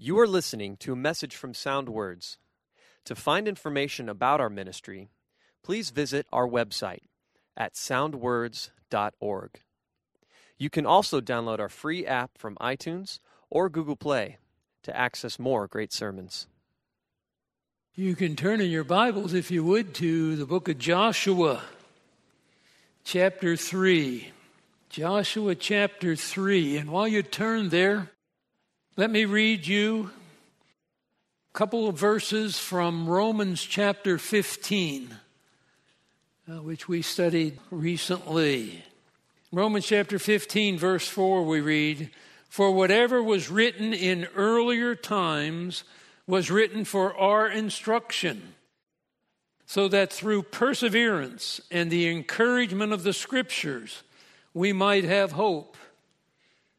You are listening to a message from Sound Words. To find information about our ministry, please visit our website at soundwords.org. You can also download our free app from iTunes or Google Play to access more great sermons. You can turn in your Bibles, if you would, to the book of Joshua, chapter 3. Joshua chapter 3. And while you turn there, let me read you a couple of verses from Romans chapter 15, uh, which we studied recently. Romans chapter 15, verse 4, we read, For whatever was written in earlier times was written for our instruction, so that through perseverance and the encouragement of the Scriptures we might have hope.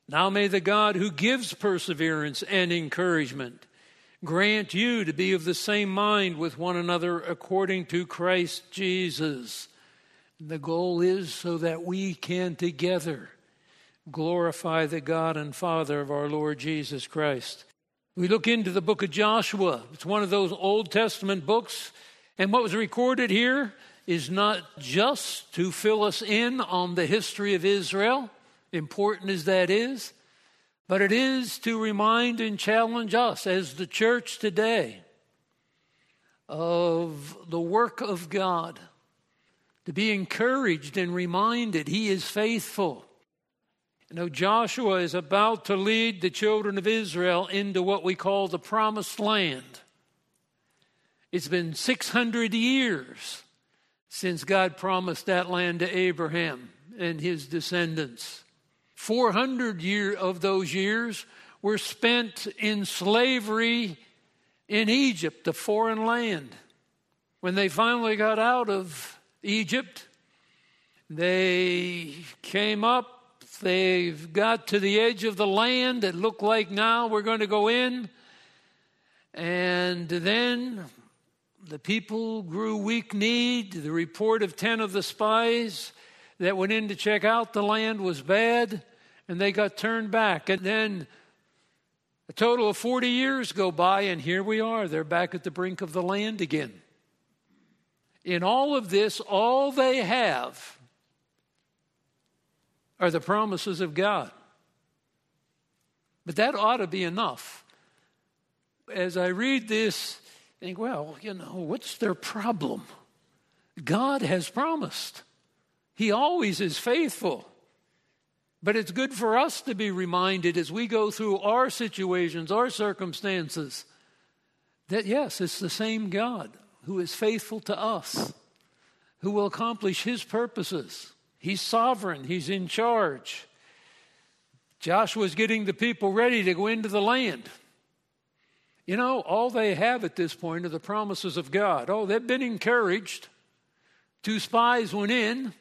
Now may the God who gives perseverance and encouragement grant you to be of the same mind with one another according to Christ Jesus. The goal is so that we can together glorify the God and Father of our Lord Jesus Christ. We look into the book of Joshua. It's one of those Old Testament books. And what was recorded here is not just to fill us in on the history of Israel important as that is, but it is to remind and challenge us as the church today of the work of God, to be encouraged and reminded He is faithful. You know, Joshua is about to lead the children of Israel into what we call the promised land. It's been 600 years since God promised that land to Abraham and his descendants. 400 year of those years were spent in slavery in Egypt, the foreign land. When they finally got out of Egypt, they came up, they got to the edge of the land. It looked like now we're going to go in. And then the people grew weak kneed. The report of 10 of the spies that went in to check out the land was bad and they got turned back. And then a total of 40 years go by, and here we are. They're back at the brink of the land again. In all of this, all they have are the promises of God. But that ought to be enough. As I read this, I think, well, you know, what's their problem? God has promised. He always is faithful. But it's good for us to be reminded as we go through our situations, our circumstances, that yes, it's the same God who is faithful to us, who will accomplish his purposes. He's sovereign, he's in charge. Joshua's getting the people ready to go into the land. You know, all they have at this point are the promises of God. Oh, they've been encouraged. Two spies went in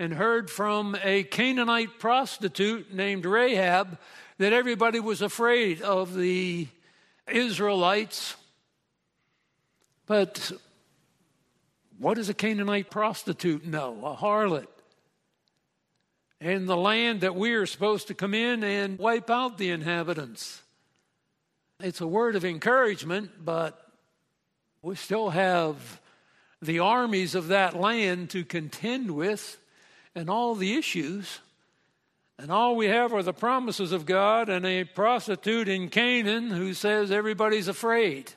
and heard from a Canaanite prostitute named Rahab that everybody was afraid of the Israelites. But what does a Canaanite prostitute know? A harlot. In the land that we are supposed to come in and wipe out the inhabitants. It's a word of encouragement, but we still have the armies of that land to contend with and all the issues. And all we have are the promises of God and a prostitute in Canaan who says everybody's afraid.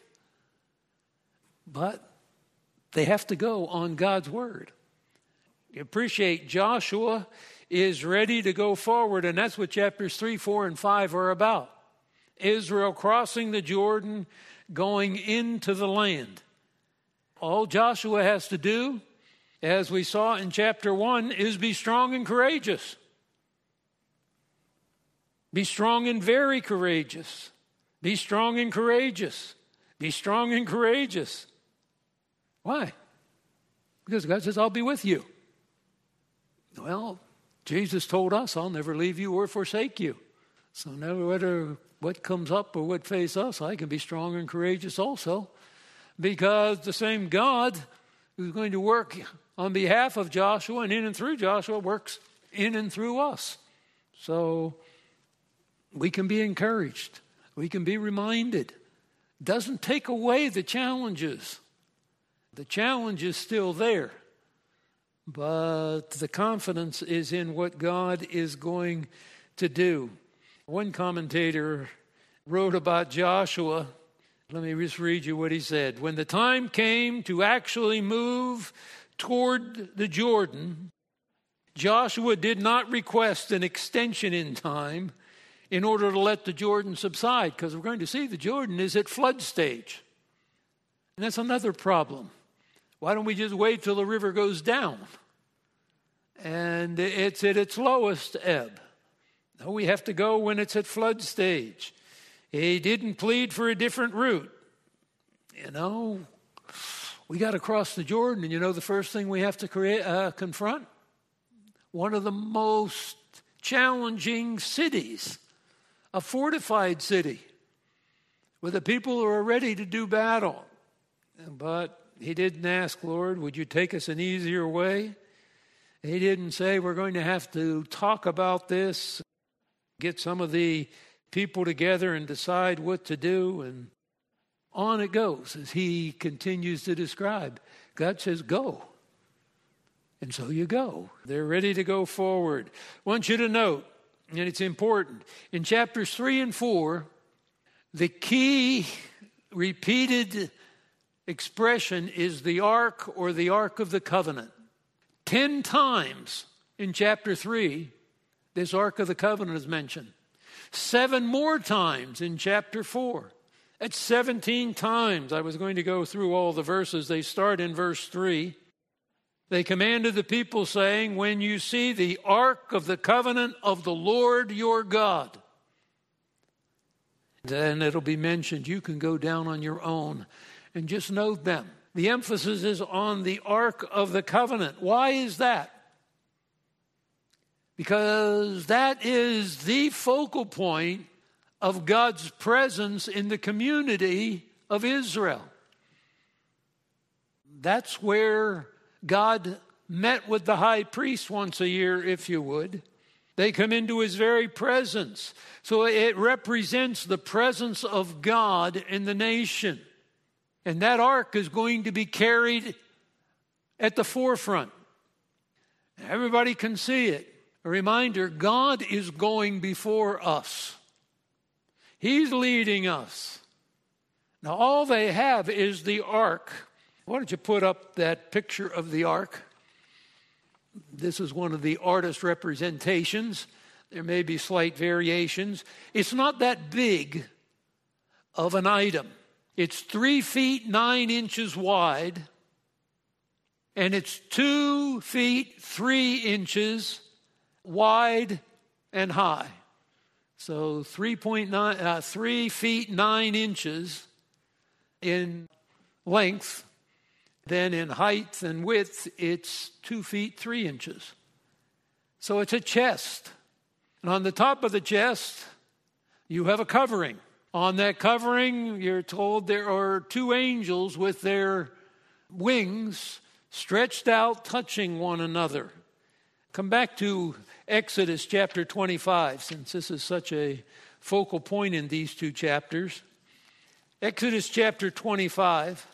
But they have to go on God's word. You appreciate Joshua is ready to go forward, and that's what chapters 3, 4, and 5 are about. Israel crossing the Jordan, going into the land. All Joshua has to do as we saw in chapter 1, is be strong and courageous. Be strong and very courageous. Be strong and courageous. Be strong and courageous. Why? Because God says, I'll be with you. Well, Jesus told us, I'll never leave you or forsake you. So, no matter what comes up or what faces us, I can be strong and courageous also. Because the same God who's going to work on behalf of Joshua and in and through Joshua works in and through us. So we can be encouraged. We can be reminded. Doesn't take away the challenges. The challenge is still there. But the confidence is in what God is going to do. One commentator wrote about Joshua. Let me just read you what he said. When the time came to actually move toward the Jordan, Joshua did not request an extension in time in order to let the Jordan subside, because we're going to see the Jordan is at flood stage. And that's another problem. Why don't we just wait till the river goes down? And it's at its lowest ebb. No, we have to go when it's at flood stage. He didn't plead for a different route. You know, we got to cross the Jordan, and you know the first thing we have to create, uh, confront? One of the most challenging cities, a fortified city, where the people are ready to do battle. But he didn't ask, Lord, would you take us an easier way? He didn't say, we're going to have to talk about this, get some of the people together and decide what to do. And on it goes as he continues to describe. God says, Go. And so you go. They're ready to go forward. I want you to note, and it's important, in chapters 3 and 4, the key repeated expression is the ark or the ark of the covenant. Ten times in chapter 3, this ark of the covenant is mentioned. Seven more times in chapter 4. That's 17 times. I was going to go through all the verses. They start in verse 3. They commanded the people, saying, When you see the ark of the covenant of the Lord your God, then it'll be mentioned. You can go down on your own and just note them. The emphasis is on the ark of the covenant. Why is that? Because that is the focal point of God's presence in the community of Israel. That's where God met with the high priest once a year, if you would. They come into his very presence. So it represents the presence of God in the nation. And that ark is going to be carried at the forefront. Everybody can see it. A reminder God is going before us. He's leading us. Now, all they have is the ark. Why don't you put up that picture of the ark? This is one of the artist representations. There may be slight variations. It's not that big of an item. It's three feet nine inches wide, and it's two feet three inches wide and high. So 3.9, uh, 3 feet 9 inches in length. Then in height and width, it's 2 feet 3 inches. So it's a chest. And on the top of the chest, you have a covering. On that covering, you're told there are two angels with their wings stretched out, touching one another. Come back to Exodus chapter 25, since this is such a focal point in these two chapters. Exodus chapter 25,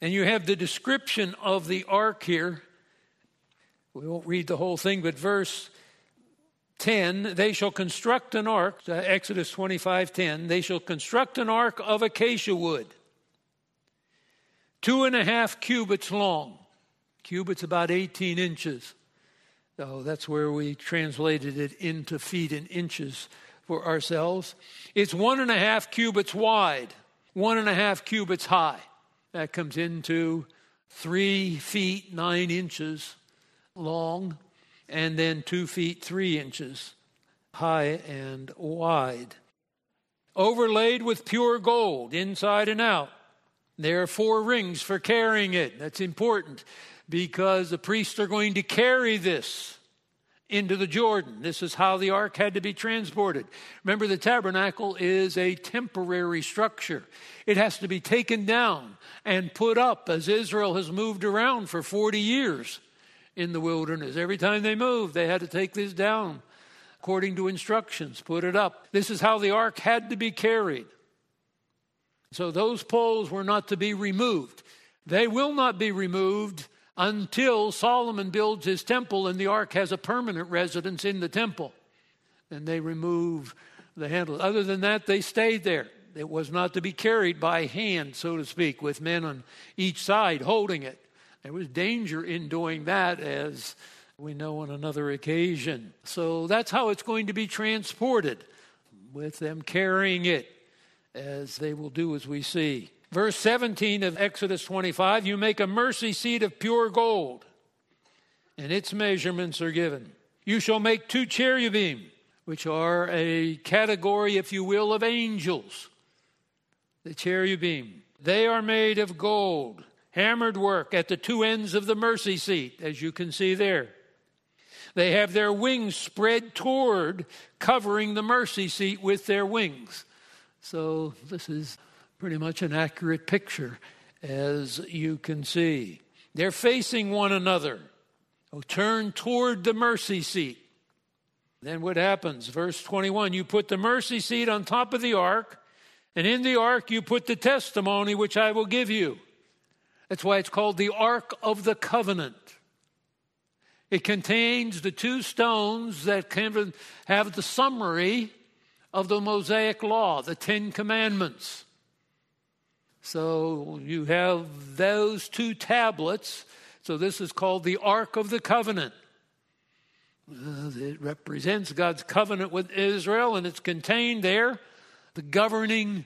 and you have the description of the ark here. We won't read the whole thing, but verse 10 they shall construct an ark uh, exodus 25 10 they shall construct an ark of acacia wood two and a half cubits long cubits about 18 inches so that's where we translated it into feet and inches for ourselves. It's one and a half cubits wide, one and a half cubits high. That comes into three feet nine inches long, and then two feet three inches high and wide. Overlaid with pure gold inside and out. There are four rings for carrying it. That's important because the priests are going to carry this into the Jordan. This is how the ark had to be transported. Remember, the tabernacle is a temporary structure, it has to be taken down and put up as Israel has moved around for 40 years in the wilderness. Every time they moved, they had to take this down according to instructions, put it up. This is how the ark had to be carried. So those poles were not to be removed. They will not be removed until Solomon builds his temple and the ark has a permanent residence in the temple. And they remove the handle. Other than that, they stayed there. It was not to be carried by hand, so to speak, with men on each side holding it. There was danger in doing that, as we know on another occasion. So that's how it's going to be transported, with them carrying it, as they will do as we see. Verse 17 of Exodus 25 you make a mercy seat of pure gold, and its measurements are given. You shall make two cherubim, which are a category, if you will, of angels. The cherubim. They are made of gold, hammered work at the two ends of the mercy seat, as you can see there. They have their wings spread toward covering the mercy seat with their wings. So, this is pretty much an accurate picture, as you can see. They're facing one another. Oh, turn toward the mercy seat. Then what happens? Verse 21 You put the mercy seat on top of the ark, and in the ark you put the testimony which I will give you. That's why it's called the Ark of the Covenant. It contains the two stones that have the summary of the Mosaic Law, the Ten Commandments. So you have those two tablets. So this is called the Ark of the Covenant. Uh, it represents God's covenant with Israel, and it's contained there the governing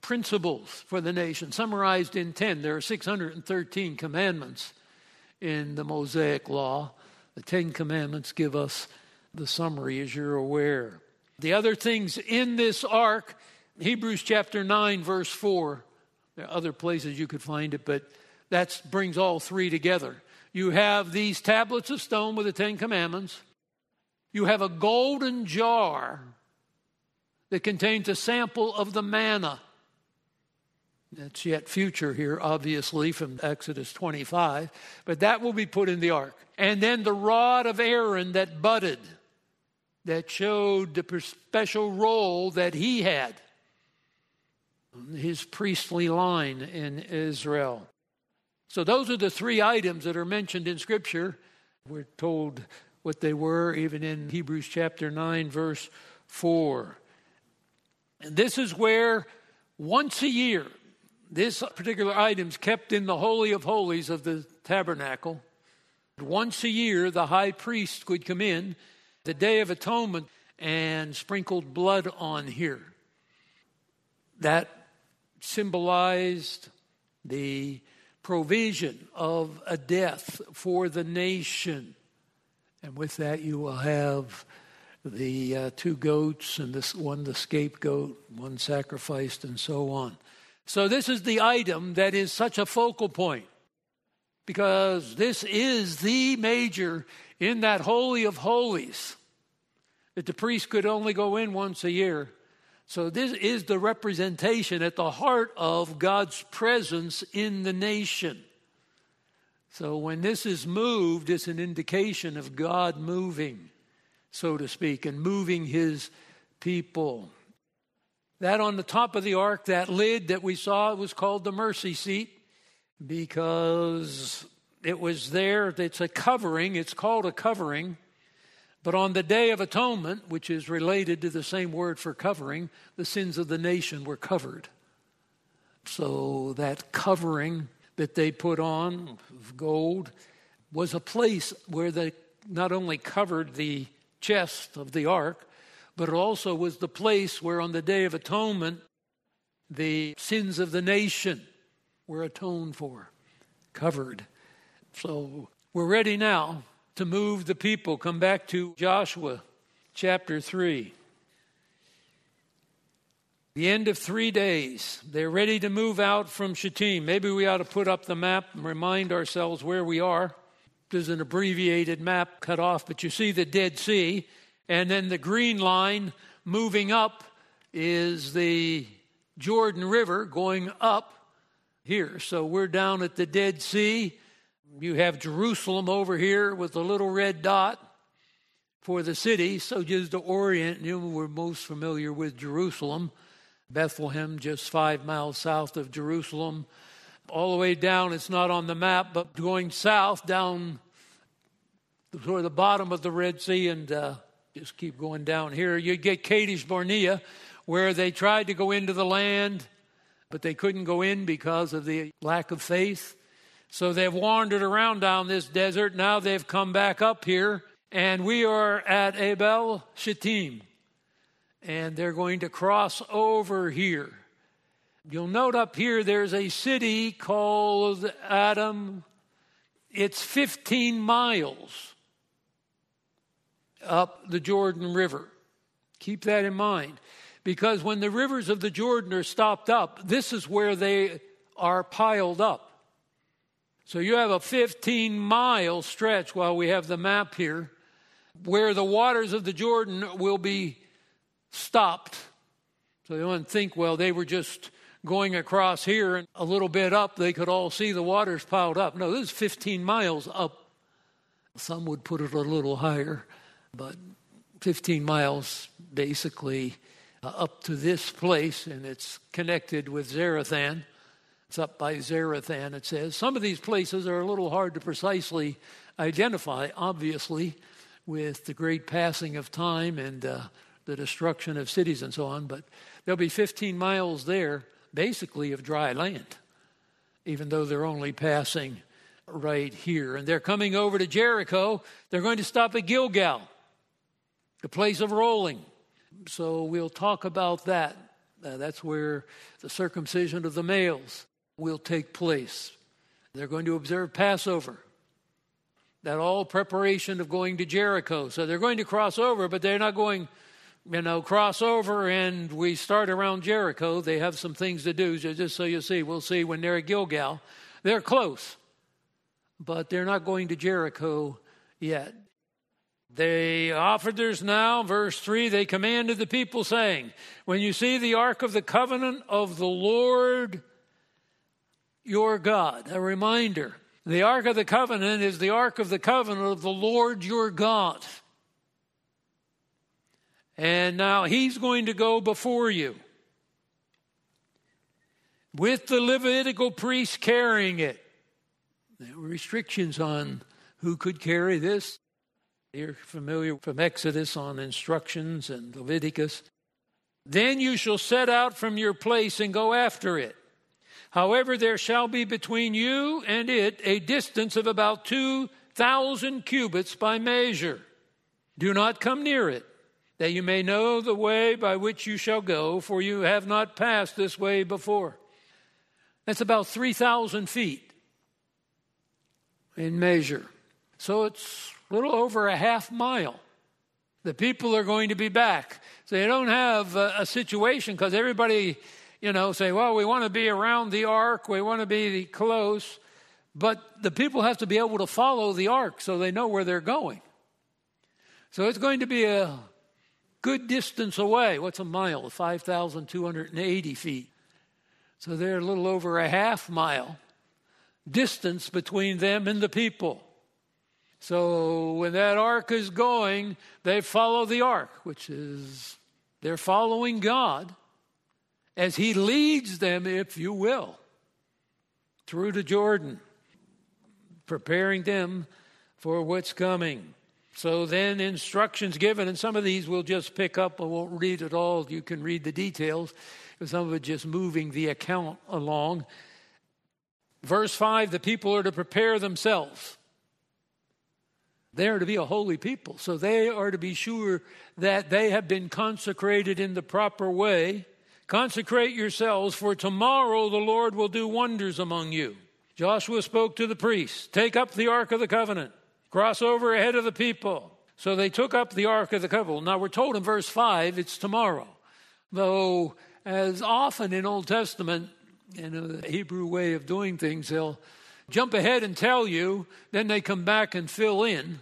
principles for the nation, summarized in 10. There are 613 commandments in the Mosaic Law. The Ten Commandments give us the summary, as you're aware. The other things in this ark, Hebrews chapter 9, verse 4, there are other places you could find it, but that brings all three together. You have these tablets of stone with the Ten Commandments. You have a golden jar that contains a sample of the manna. That's yet future here, obviously, from Exodus 25, but that will be put in the ark. And then the rod of Aaron that budded, that showed the special role that he had his priestly line in Israel. So, those are the three items that are mentioned in Scripture. We're told what they were, even in Hebrews chapter 9, verse 4. And this is where once a year, this particular item is kept in the Holy of Holies of the tabernacle. Once a year, the high priest would come in the Day of Atonement and sprinkled blood on here. That symbolized the provision of a death for the nation. And with that, you will have the uh, two goats and this one the scapegoat, one sacrificed, and so on. So, this is the item that is such a focal point because this is the major in that Holy of Holies that the priest could only go in once a year. So, this is the representation at the heart of God's presence in the nation. So, when this is moved, it's an indication of God moving, so to speak, and moving his people. That on the top of the ark, that lid that we saw, was called the mercy seat because it was there. It's a covering, it's called a covering but on the Day of Atonement, which is related to the same word for covering, the sins of the nation were covered. So that covering that they put on of gold was a place where they not only covered the chest of the ark, but it also was the place where on the Day of Atonement the sins of the nation were atoned for, covered. So we're ready now to move the people. Come back to Joshua chapter 3. The end of three days, they're ready to move out from Shittim. Maybe we ought to put up the map and remind ourselves where we are. There's an abbreviated map cut off, but you see the Dead Sea, and then the green line moving up is the Jordan River going up here. So we're down at the Dead Sea. You have Jerusalem over here with the little red dot. for the city. So just to orient you, we're most familiar with Jerusalem. Bethlehem, just five miles south of Jerusalem. All the way down, it's not on the map, but going south down toward the bottom of the Red Sea and uh, just keep going down here, you get Kadesh Barnea, where they tried to go into the land, but they couldn't go in because of the lack of faith. So they've wandered around down this desert. Now they've come back up here, and we are at Abel Shittim and they're going to cross over here. You'll note up here there's a city called Adam. It's 15 miles up the Jordan River. Keep that in mind. Because when the rivers of the Jordan are stopped up, this is where they are piled up. So you have a 15 mile stretch while we have the map here where the waters of the Jordan will be stopped. So they wouldn't think, well, they were just going across here and a little bit up, they could all see the waters piled up. No, this is 15 miles up. Some would put it a little higher, but 15 miles basically uh, up to this place, and it's connected with Zarethan. It's up by Zarethan, it says. Some of these places are a little hard to precisely identify, obviously, with the great passing of time and uh, the destruction of cities and so on, but there'll be 15 miles there, basically, of dry land, even though they're only passing right here. And they're coming over to Jericho. They're going to stop at Gilgal, the place of rolling. So we'll talk about that. Uh, that's where the circumcision of the males will take place. They're going to observe Passover. That all preparation of going to Jericho. So they're going to cross over, but they're not going you know, cross over and we start around Jericho. They have some things to do, just so you see. We'll see when they're at Gilgal. They're close, but they're not going to Jericho yet. They offered theirs now, verse 3, they commanded the people, saying, When you see the ark of the covenant of the Lord your God, a reminder, the ark of the covenant is the ark of the covenant of the Lord your God. And now he's going to go before you with the Levitical priest carrying it. There were restrictions on who could carry this. You're familiar from Exodus on instructions and Leviticus. Then you shall set out from your place and go after it. However, there shall be between you and it a distance of about 2,000 cubits by measure. Do not come near it that you may know the way by which you shall go, for you have not passed this way before. That's about 3,000 feet in measure. So it's a little over a half mile. The people are going to be back. So you don't have a, a situation because everybody, you know, say, well, we want to be around the ark, we want to be close. But the people have to be able to follow the ark so they know where they're going. So it's going to be a good distance away. What's a mile? 5,280 feet. So they're a little over a half mile distance between them and the people. So when that ark is going, they follow the ark, which is they're following God as He leads them, if you will, through the Jordan, preparing them for what's coming. So then instructions given, and some of these we'll just pick up. I won't read it all. You can read the details. Some of it just moving the account along. Verse 5 the people are to prepare themselves. They are to be a holy people. So they are to be sure that they have been consecrated in the proper way. Consecrate yourselves, for tomorrow the Lord will do wonders among you. Joshua spoke to the priests Take up the Ark of the Covenant cross over ahead of the people. So they took up the Ark of the Covenant. Now we're told in verse 5 it's tomorrow. Though, as often in Old Testament, in a Hebrew way of doing things, they'll jump ahead and tell you, then they come back and fill in,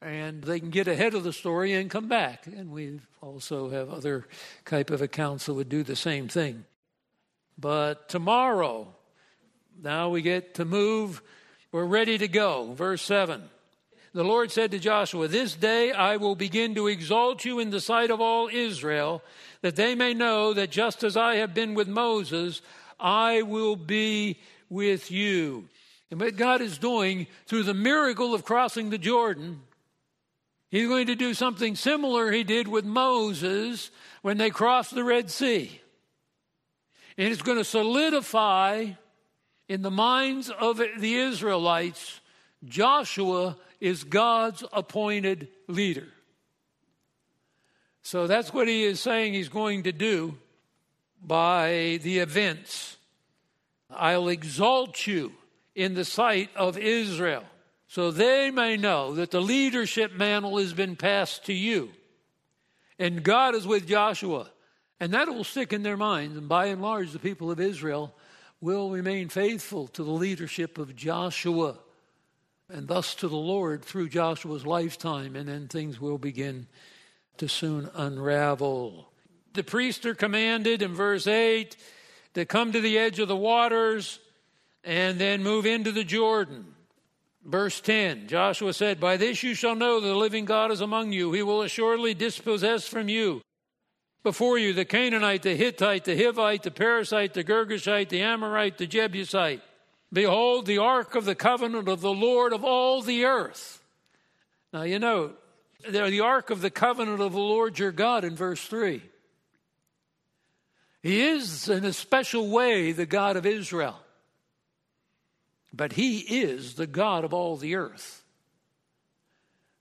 and they can get ahead of the story and come back. And we also have other type of accounts that would do the same thing. But tomorrow, now we get to move, we're ready to go. Verse 7. the Lord said to Joshua, This day I will begin to exalt you in the sight of all Israel, that they may know that just as I have been with Moses, I will be with you. And what God is doing through the miracle of crossing the Jordan, He's going to do something similar He did with Moses when they crossed the Red Sea. And it's going to solidify in the minds of the Israelites Joshua is God's appointed leader. So that's what he is saying he's going to do by the events. I'll exalt you in the sight of Israel so they may know that the leadership mantle has been passed to you. And God is with Joshua. And that will stick in their minds. And by and large, the people of Israel will remain faithful to the leadership of Joshua and thus to the Lord through Joshua's lifetime, and then things will begin to soon unravel. The priests are commanded in verse 8 to come to the edge of the waters and then move into the Jordan. Verse 10 Joshua said, By this you shall know the living God is among you. He will assuredly dispossess from you before you the Canaanite, the Hittite, the Hivite, the Perizzite, the Girgashite, the Amorite, the Jebusite. Behold, the ark of the covenant of the Lord of all the earth. Now, you know, the ark of the covenant of the Lord your God in verse 3. He is, in a special way, the God of Israel. But He is the God of all the earth.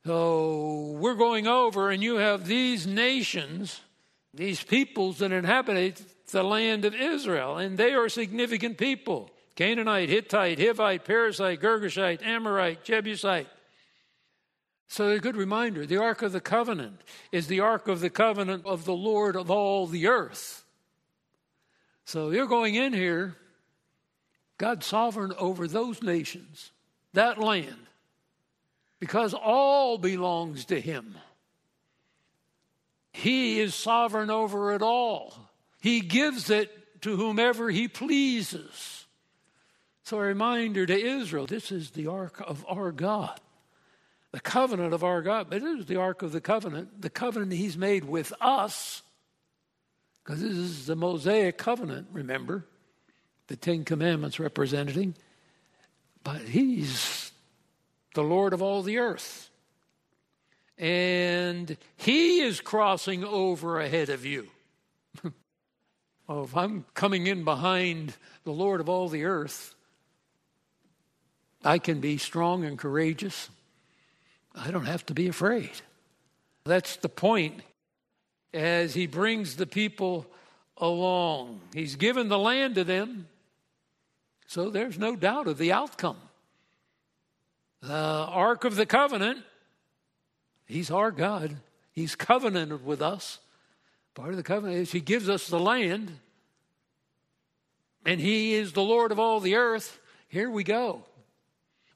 So we're going over, and you have these nations, these peoples that inhabit the land of Israel, and they are significant people. Canaanite, Hittite, Hivite, Perizzite, Girgashite, Amorite, Jebusite. So, a good reminder the Ark of the Covenant is the Ark of the Covenant of the Lord of all the earth. So, you're going in here, God's sovereign over those nations, that land, because all belongs to Him. He is sovereign over it all, He gives it to whomever He pleases. So, a reminder to Israel this is the ark of our God, the covenant of our God. But it is the ark of the covenant, the covenant He's made with us, because this is the Mosaic covenant, remember, the Ten Commandments representing. But He's the Lord of all the earth. And He is crossing over ahead of you. oh, if I'm coming in behind the Lord of all the earth, I can be strong and courageous. I don't have to be afraid. That's the point as he brings the people along. He's given the land to them, so there's no doubt of the outcome. The Ark of the Covenant, He's our God. He's covenanted with us. Part of the covenant is He gives us the land, and He is the Lord of all the earth. Here we go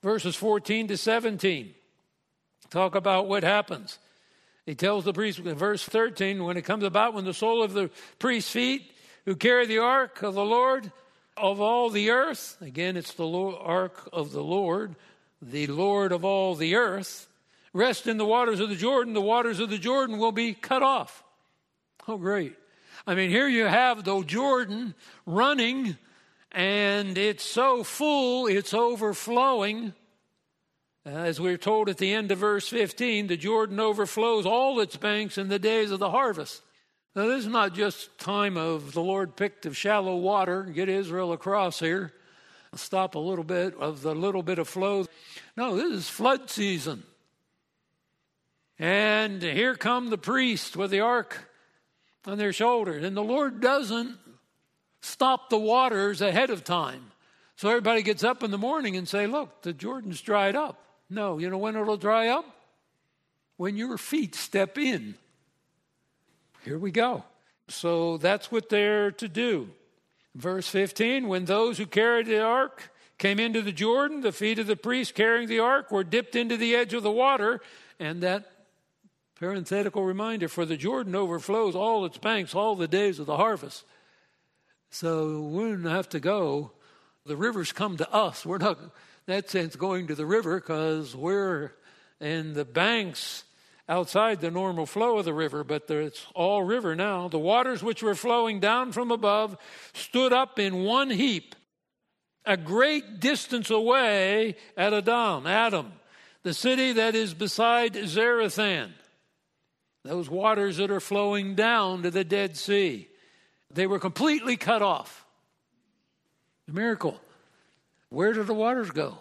verses 14 to 17. Talk about what happens. He tells the priest in verse 13 when it comes about, when the sole of the priest's feet who carry the ark of the Lord of all the earth, again, it's the ark of the Lord, the Lord of all the earth, rest in the waters of the Jordan, the waters of the Jordan will be cut off. Oh, great. I mean, here you have the Jordan running and it's so full, it's overflowing. Uh, as we're told at the end of verse 15, the Jordan overflows all its banks in the days of the harvest. Now, this is not just time of the Lord picked of shallow water, get Israel across here, stop a little bit of the little bit of flow. No, this is flood season. And here come the priests with the ark on their shoulders. And the Lord doesn't stop the waters ahead of time. So everybody gets up in the morning and say, look, the Jordan's dried up. No, you know when it'll dry up? When your feet step in. Here we go. So that's what they're to do. Verse 15 When those who carried the ark came into the Jordan, the feet of the priest carrying the ark were dipped into the edge of the water, and that parenthetical reminder for the Jordan overflows all its banks all the days of the harvest. So we don't have to go. The rivers come to us. We're not, in that sense, going to the river because we're in the banks outside the normal flow of the river, but it's all river now. The waters which were flowing down from above stood up in one heap, a great distance away at Adam, Adam, the city that is beside Zarethan. Those waters that are flowing down to the Dead Sea, they were completely cut off. A miracle. Where did the waters go?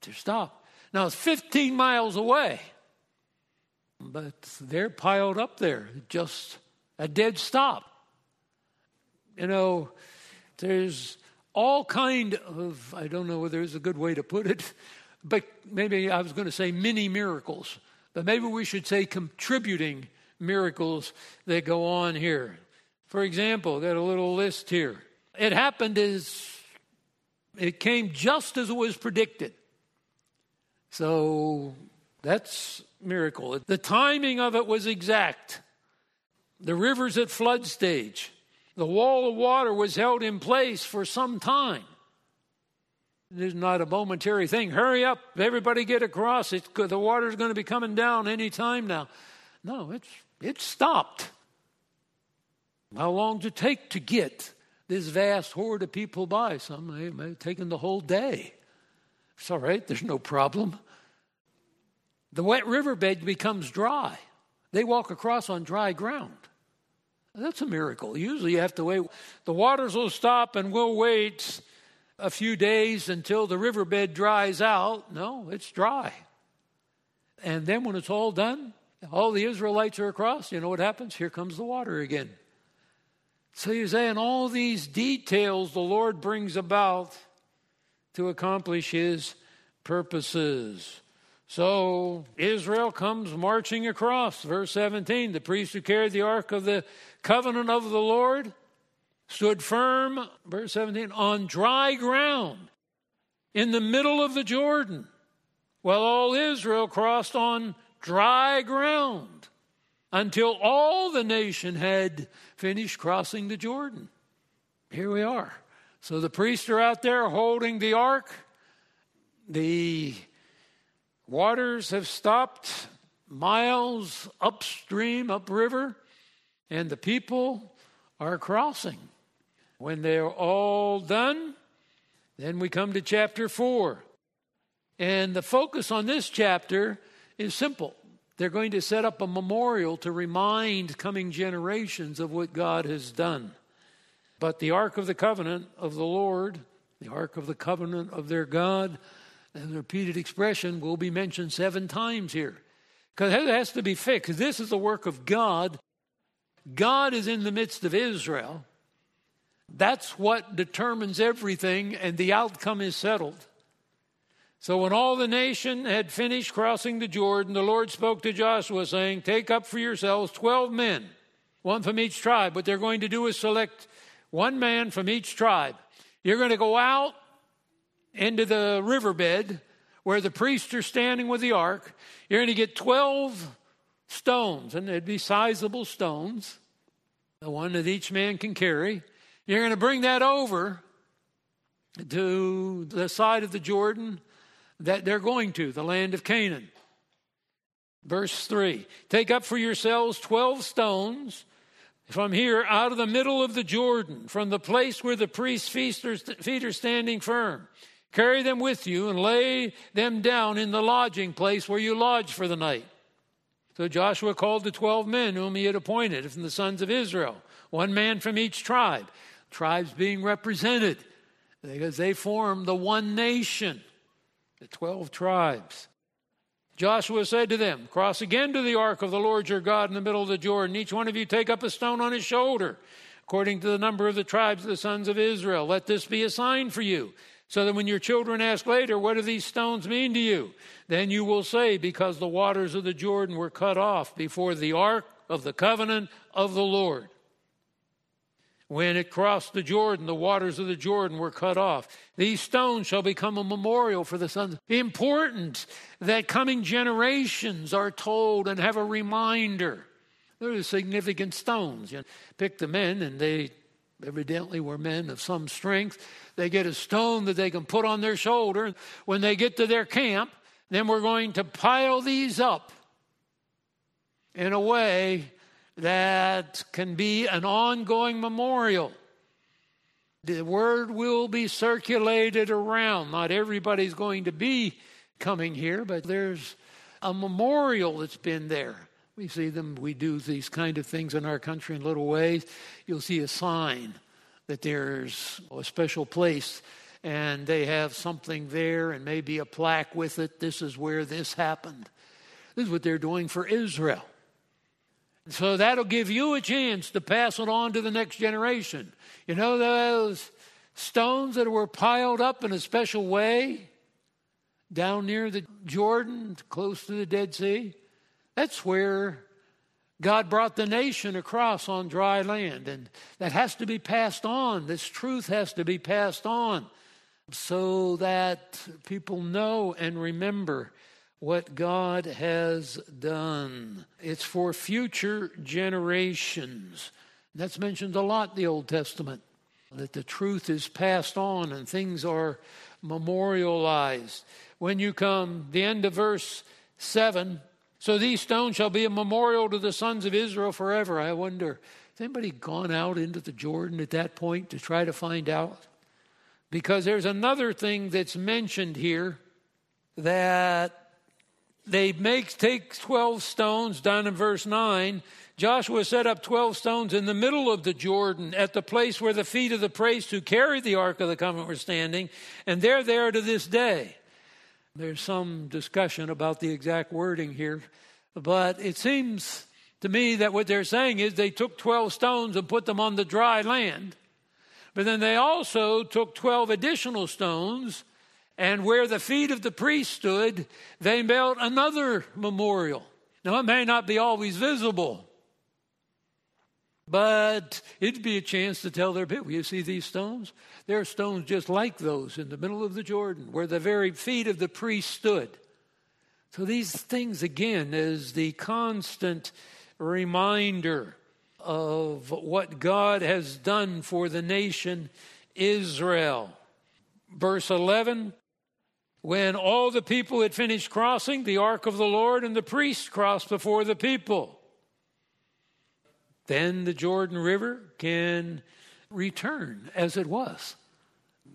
To stop. Now it's 15 miles away but they're piled up there, just a dead stop. You know, there's all kind of I don't know whether there's a good way to put it, but maybe I was going to say mini miracles, but maybe we should say contributing miracles that go on here. For example, got a little list here. It happened as it came just as it was predicted. So that's miracle. The timing of it was exact. The river's at flood stage. The wall of water was held in place for some time. It's not a momentary thing. Hurry up, everybody get across. It's, the water's going to be coming down any time now. No, it's, it's stopped. How long did it take to get this vast horde of people by? Some may have taken the whole day. It's all right, there's no problem the wet riverbed becomes dry. They walk across on dry ground. That's a miracle. Usually you have to wait. The waters will stop and we'll wait a few days until the riverbed dries out. No, it's dry. And then when it's all done, all the Israelites are across, you know what happens? Here comes the water again. So you're saying all these details the Lord brings about to accomplish his purposes. So Israel comes marching across. Verse 17 the priest who carried the ark of the covenant of the Lord stood firm, verse 17, on dry ground in the middle of the Jordan, while all Israel crossed on dry ground until all the nation had finished crossing the Jordan. Here we are. So the priests are out there holding the ark. The Waters have stopped miles upstream, upriver, and the people are crossing. When they're all done, then we come to chapter 4. And the focus on this chapter is simple. They're going to set up a memorial to remind coming generations of what God has done. But the Ark of the Covenant of the Lord, the Ark of the Covenant of their God, and the repeated expression will be mentioned seven times here. Because it has to be fixed. This is the work of God. God is in the midst of Israel. That's what determines everything, and the outcome is settled. So when all the nation had finished crossing the Jordan, the Lord spoke to Joshua, saying, Take up for yourselves 12 men, one from each tribe. What they're going to do is select one man from each tribe. You're going to go out into the riverbed where the priests are standing with the ark. You're going to get 12 stones, and they'd be sizable stones, the one that each man can carry. You're going to bring that over to the side of the Jordan that they're going to, the land of Canaan. Verse 3 Take up for yourselves 12 stones from here out of the middle of the Jordan, from the place where the priest's feet are standing firm. Carry them with you and lay them down in the lodging place where you lodge for the night. So Joshua called the 12 men whom he had appointed from the sons of Israel, one man from each tribe, tribes being represented because they form the one nation, the 12 tribes. Joshua said to them, Cross again to the ark of the Lord your God in the middle of the Jordan. Each one of you take up a stone on his shoulder, according to the number of the tribes of the sons of Israel. Let this be a sign for you so that when your children ask later, What do these stones mean to you? Then you will say, Because the waters of the Jordan were cut off before the ark of the covenant of the Lord. When it crossed the Jordan, the waters of the Jordan were cut off. These stones shall become a memorial for the sons. Important that coming generations are told and have a reminder. They're significant stones. You pick the men, and they evidently were men of some strength they get a stone that they can put on their shoulder. When they get to their camp, then we're going to pile these up in a way that can be an ongoing memorial. The word will be circulated around. Not everybody's going to be coming here, but there's a memorial that's been there. We see them, we do these kind of things in our country in little ways. You'll see a sign that there's a special place and they have something there and maybe a plaque with it. This is where this happened. This is what they're doing for Israel. So that'll give you a chance to pass it on to the next generation. You know those stones that were piled up in a special way down near the Jordan, close to the Dead Sea? That's where God brought the nation across on dry land. And that has to be passed on. This truth has to be passed on so that people know and remember what God has done. It's for future generations. That's mentioned a lot in the Old Testament, that the truth is passed on and things are memorialized. When you come, the end of verse 7 so these stones shall be a memorial to the sons of Israel forever. I wonder, has anybody gone out into the Jordan at that point to try to find out? Because there's another thing that's mentioned here that they make take 12 stones down in verse 9 joshua set up 12 stones in the middle of the jordan at the place where the feet of the priests who carried the ark of the covenant were standing and they're there to this day there's some discussion about the exact wording here but it seems to me that what they're saying is they took 12 stones and put them on the dry land but then they also took 12 additional stones and where the feet of the priest stood, they built another memorial. Now, it may not be always visible, but it'd be a chance to tell their people, you see these stones? There are stones just like those in the middle of the Jordan where the very feet of the priest stood. So these things, again, is the constant reminder of what God has done for the nation Israel. Verse 11 when all the people had finished crossing, the ark of the Lord and the priests crossed before the people. Then the Jordan River can return as it was.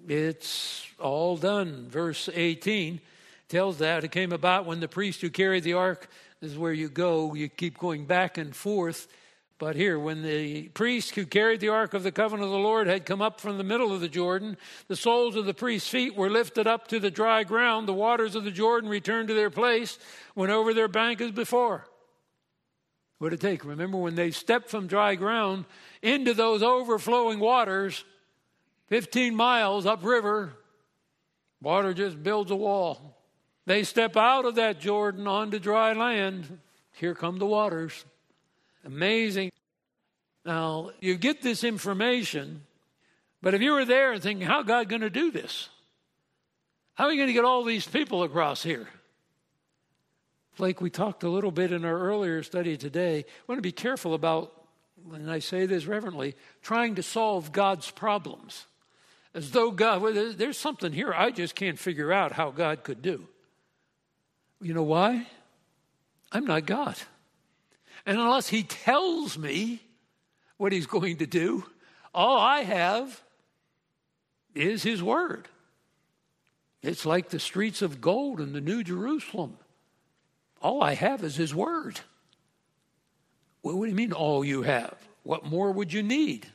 It's all done. Verse 18 tells that it came about when the priest who carried the ark, this is where you go, you keep going back and forth but here, when the priest who carried the ark of the covenant of the Lord had come up from the middle of the Jordan, the soles of the priest's feet were lifted up to the dry ground. The waters of the Jordan returned to their place, went over their bank as before. What did it take? Remember when they stepped from dry ground into those overflowing waters, 15 miles upriver, water just builds a wall. They step out of that Jordan onto dry land. Here come the waters. Amazing. Now, you get this information, but if you were there and thinking, how God going to do this? How are you going to get all these people across here? Like we talked a little bit in our earlier study today, I want to be careful about, and I say this reverently, trying to solve God's problems. As though God, well, there's something here I just can't figure out how God could do. You know why? I'm not God. And unless he tells me what he's going to do, all I have is his word. It's like the streets of gold in the New Jerusalem. All I have is his word. Well, what do you mean, all you have? What more would you need?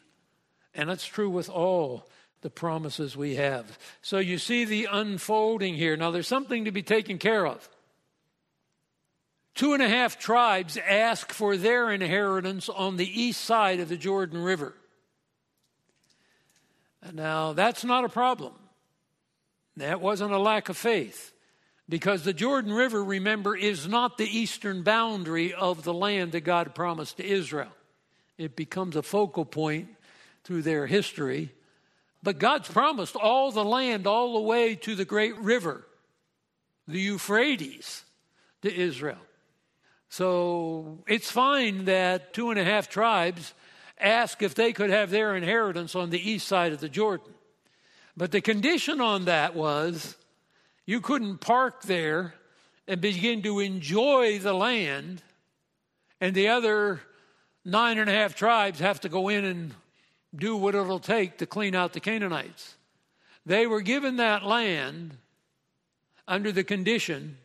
And that's true with all the promises we have. So you see the unfolding here. Now, there's something to be taken care of. Two and a half tribes ask for their inheritance on the east side of the Jordan River. Now, that's not a problem. That wasn't a lack of faith. Because the Jordan River, remember, is not the eastern boundary of the land that God promised to Israel. It becomes a focal point through their history. But God's promised all the land all the way to the great river, the Euphrates, to Israel. So it's fine that two and a half tribes ask if they could have their inheritance on the east side of the Jordan. But the condition on that was you couldn't park there and begin to enjoy the land, and the other nine and a half tribes have to go in and do what it'll take to clean out the Canaanites. They were given that land under the condition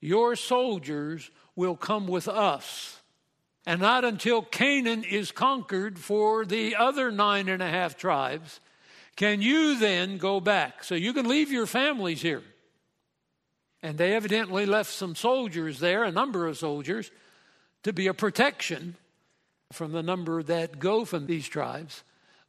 your soldiers will come with us. And not until Canaan is conquered for the other nine and a half tribes can you then go back. So you can leave your families here. And they evidently left some soldiers there, a number of soldiers, to be a protection from the number that go from these tribes.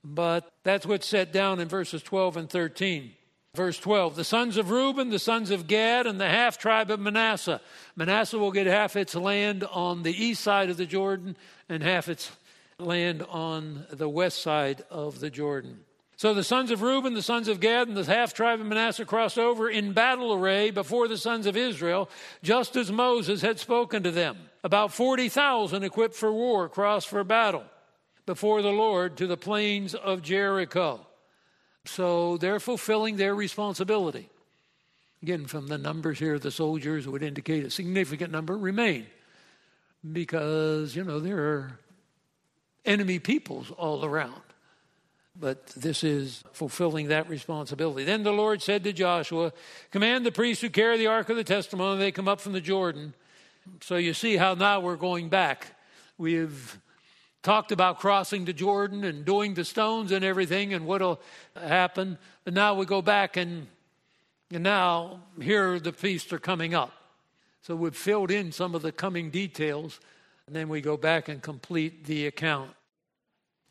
But that's what's set down in verses 12 and 13. Verse 12 The sons of Reuben, the sons of Gad, and the half tribe of Manasseh. Manasseh will get half its land on the east side of the Jordan and half its land on the west side of the Jordan. So the sons of Reuben, the sons of Gad, and the half tribe of Manasseh crossed over in battle array before the sons of Israel, just as Moses had spoken to them. About 40,000 equipped for war crossed for battle before the Lord to the plains of Jericho. So they're fulfilling their responsibility. Again, from the numbers here, the soldiers would indicate a significant number remain because, you know, there are enemy peoples all around but this is fulfilling that responsibility. Then the Lord said to Joshua, Command the priests who carry the ark of the testimony, they come up from the Jordan. So you see how now we're going back. We've talked about crossing the Jordan and doing the stones and everything and what'll happen. But now we go back and, and now here the priests are coming up. So we've filled in some of the coming details, and then we go back and complete the account.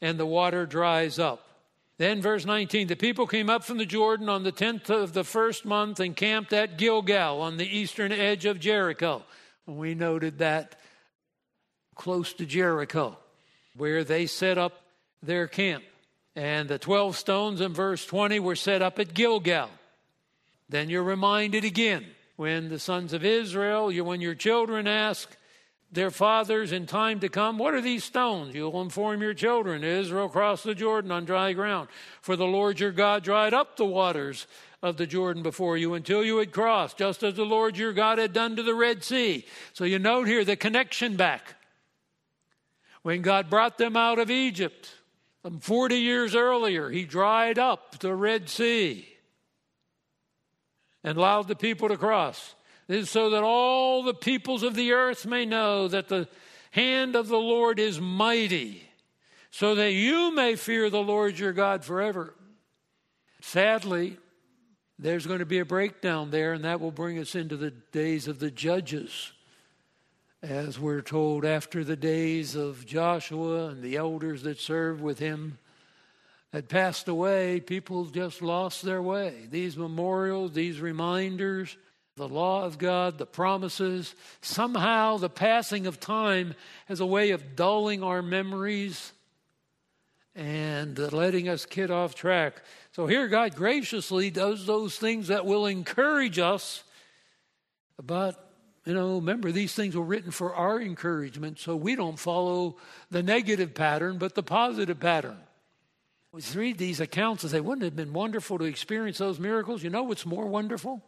And the water dries up. Then, verse 19 the people came up from the Jordan on the 10th of the first month and camped at Gilgal on the eastern edge of Jericho. We noted that close to Jericho, where they set up their camp. And the 12 stones in verse 20 were set up at Gilgal. Then you're reminded again when the sons of Israel, when your children ask, their fathers in time to come. What are these stones? You'll inform your children. Israel crossed the Jordan on dry ground. For the Lord your God dried up the waters of the Jordan before you until you had crossed, just as the Lord your God had done to the Red Sea. So you note here the connection back. When God brought them out of Egypt, um, 40 years earlier, he dried up the Red Sea and allowed the people to cross so that all the peoples of the earth may know that the hand of the Lord is mighty, so that you may fear the Lord your God forever. Sadly, there's going to be a breakdown there, and that will bring us into the days of the judges. As we're told, after the days of Joshua and the elders that served with him had passed away, people just lost their way. These memorials, these reminders, the law of God, the promises. Somehow, the passing of time has a way of dulling our memories and uh, letting us get off track. So, here, God graciously does those things that will encourage us. But, you know, remember, these things were written for our encouragement, so we don't follow the negative pattern, but the positive pattern. We read these accounts and say, wouldn't it have been wonderful to experience those miracles? You know what's more wonderful?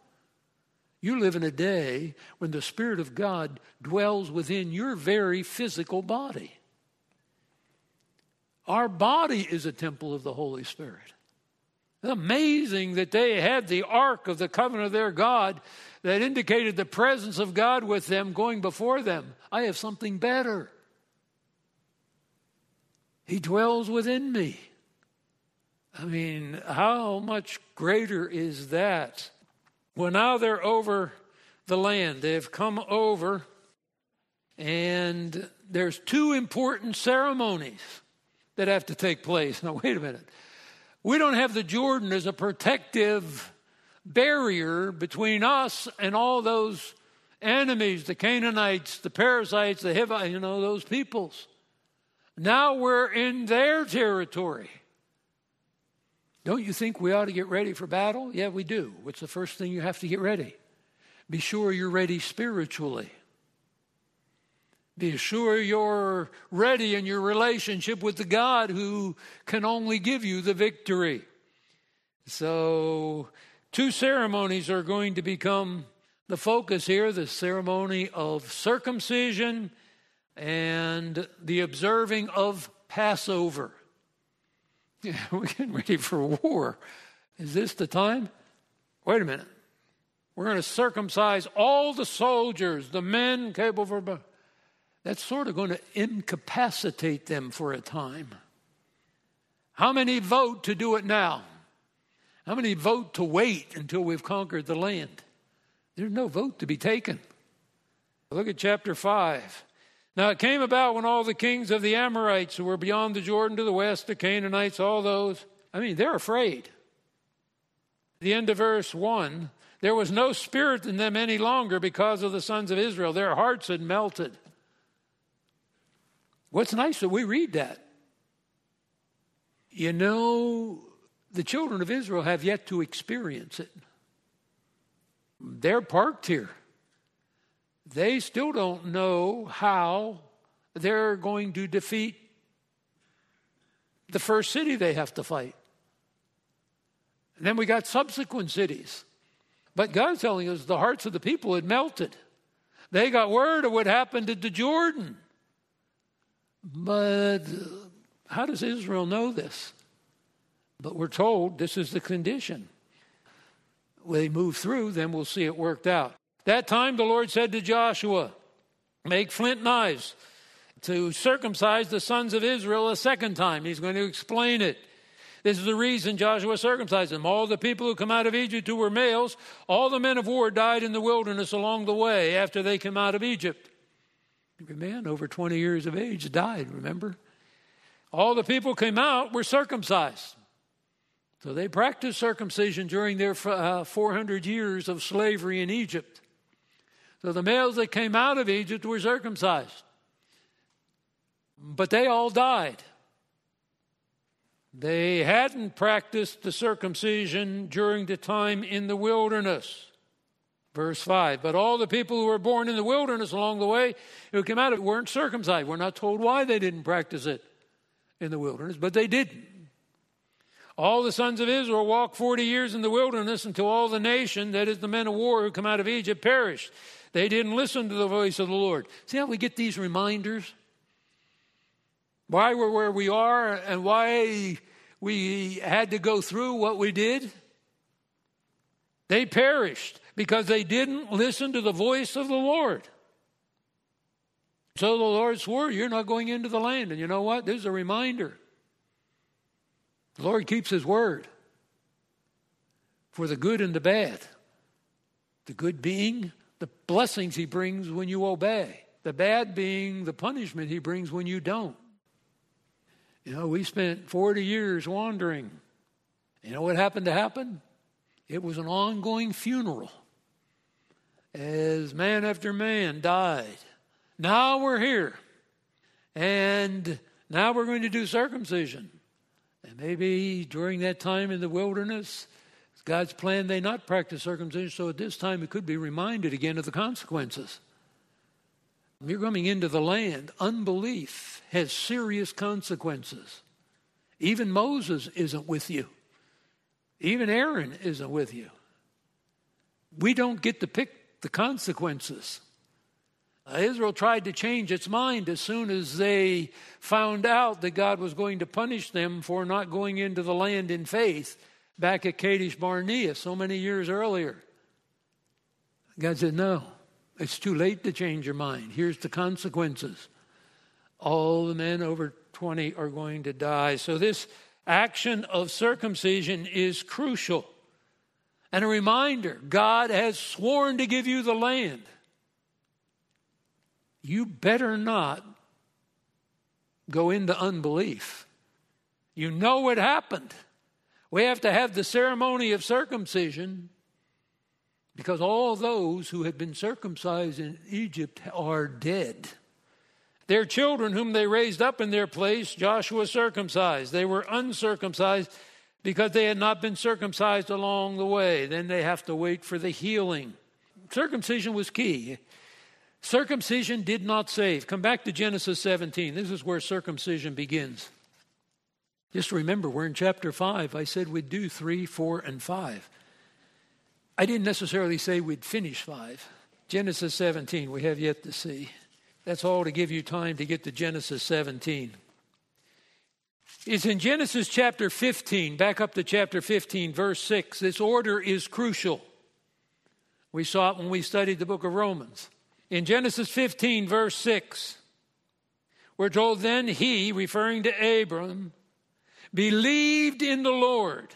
You live in a day when the Spirit of God dwells within your very physical body. Our body is a temple of the Holy Spirit. It's amazing that they had the ark of the covenant of their God that indicated the presence of God with them going before them. I have something better. He dwells within me. I mean, how much greater is that well, now they're over the land. They've come over, and there's two important ceremonies that have to take place. Now, wait a minute. We don't have the Jordan as a protective barrier between us and all those enemies, the Canaanites, the Perizzites, the Hivites, you know, those peoples. Now we're in their territory. Don't you think we ought to get ready for battle? Yeah, we do. What's the first thing you have to get ready? Be sure you're ready spiritually. Be sure you're ready in your relationship with the God who can only give you the victory. So, two ceremonies are going to become the focus here the ceremony of circumcision and the observing of Passover. Yeah, we're getting ready for war. Is this the time? Wait a minute. We're going to circumcise all the soldiers, the men capable for. That's sort of going to incapacitate them for a time. How many vote to do it now? How many vote to wait until we've conquered the land? There's no vote to be taken. Look at chapter 5. Now it came about when all the kings of the Amorites who were beyond the Jordan to the west, the Canaanites, all those, I mean, they're afraid. The end of verse 1 there was no spirit in them any longer because of the sons of Israel. Their hearts had melted. What's nice that we read that. You know, the children of Israel have yet to experience it. They're parked here. They still don't know how they're going to defeat the first city they have to fight. And then we got subsequent cities. But God's telling us the hearts of the people had melted. They got word of what happened at the Jordan. But uh, how does Israel know this? But we're told this is the condition. When they move through, then we'll see it worked out. That time the Lord said to Joshua, Make flint knives to circumcise the sons of Israel a second time. He's going to explain it. This is the reason Joshua circumcised them. All the people who come out of Egypt who were males, all the men of war died in the wilderness along the way after they came out of Egypt. Every man over 20 years of age died, remember? All the people came out were circumcised. So they practiced circumcision during their uh, 400 years of slavery in Egypt. So the males that came out of Egypt were circumcised. But they all died. They hadn't practiced the circumcision during the time in the wilderness. Verse 5 But all the people who were born in the wilderness along the way who came out of it weren't circumcised. We're not told why they didn't practice it in the wilderness, but they didn't. All the sons of Israel walked 40 years in the wilderness until all the nation, that is the men of war who come out of Egypt, perished. They didn't listen to the voice of the Lord. See how we get these reminders? Why we're where we are and why we had to go through what we did? They perished because they didn't listen to the voice of the Lord. So the Lord swore, You're not going into the land. And you know what? This is a reminder. The Lord keeps His word for the good and the bad. The good being the blessings He brings when you obey, the bad being the punishment He brings when you don't. You know, we spent 40 years wandering. You know what happened to happen? It was an ongoing funeral as man after man died. Now we're here. And now we're going to do circumcision. And maybe during that time in the wilderness, God's plan they not practice circumcision, so at this time it could be reminded again of the consequences. You're coming into the land. Unbelief has serious consequences. Even Moses isn't with you, even Aaron isn't with you. We don't get to pick the consequences. Uh, Israel tried to change its mind as soon as they found out that God was going to punish them for not going into the land in faith back at Kadesh Barnea so many years earlier. God said, No, it's too late to change your mind. Here's the consequences. All the men over 20 are going to die. So, this action of circumcision is crucial. And a reminder God has sworn to give you the land you better not go into unbelief. You know what happened. We have to have the ceremony of circumcision because all those who had been circumcised in Egypt are dead. Their children, whom they raised up in their place, Joshua circumcised. They were uncircumcised because they had not been circumcised along the way. Then they have to wait for the healing. Circumcision was key. Circumcision did not save. Come back to Genesis 17. This is where circumcision begins. Just remember, we're in chapter 5. I said we'd do 3, 4, and 5. I didn't necessarily say we'd finish five. Genesis 17, we have yet to see. That's all to give you time to get to Genesis 17. It's in Genesis chapter 15, back up to chapter 15, verse 6. This order is crucial. We saw it when we studied the book of Romans. In Genesis 15, verse 6, we're told then he, referring to Abram, believed in the Lord,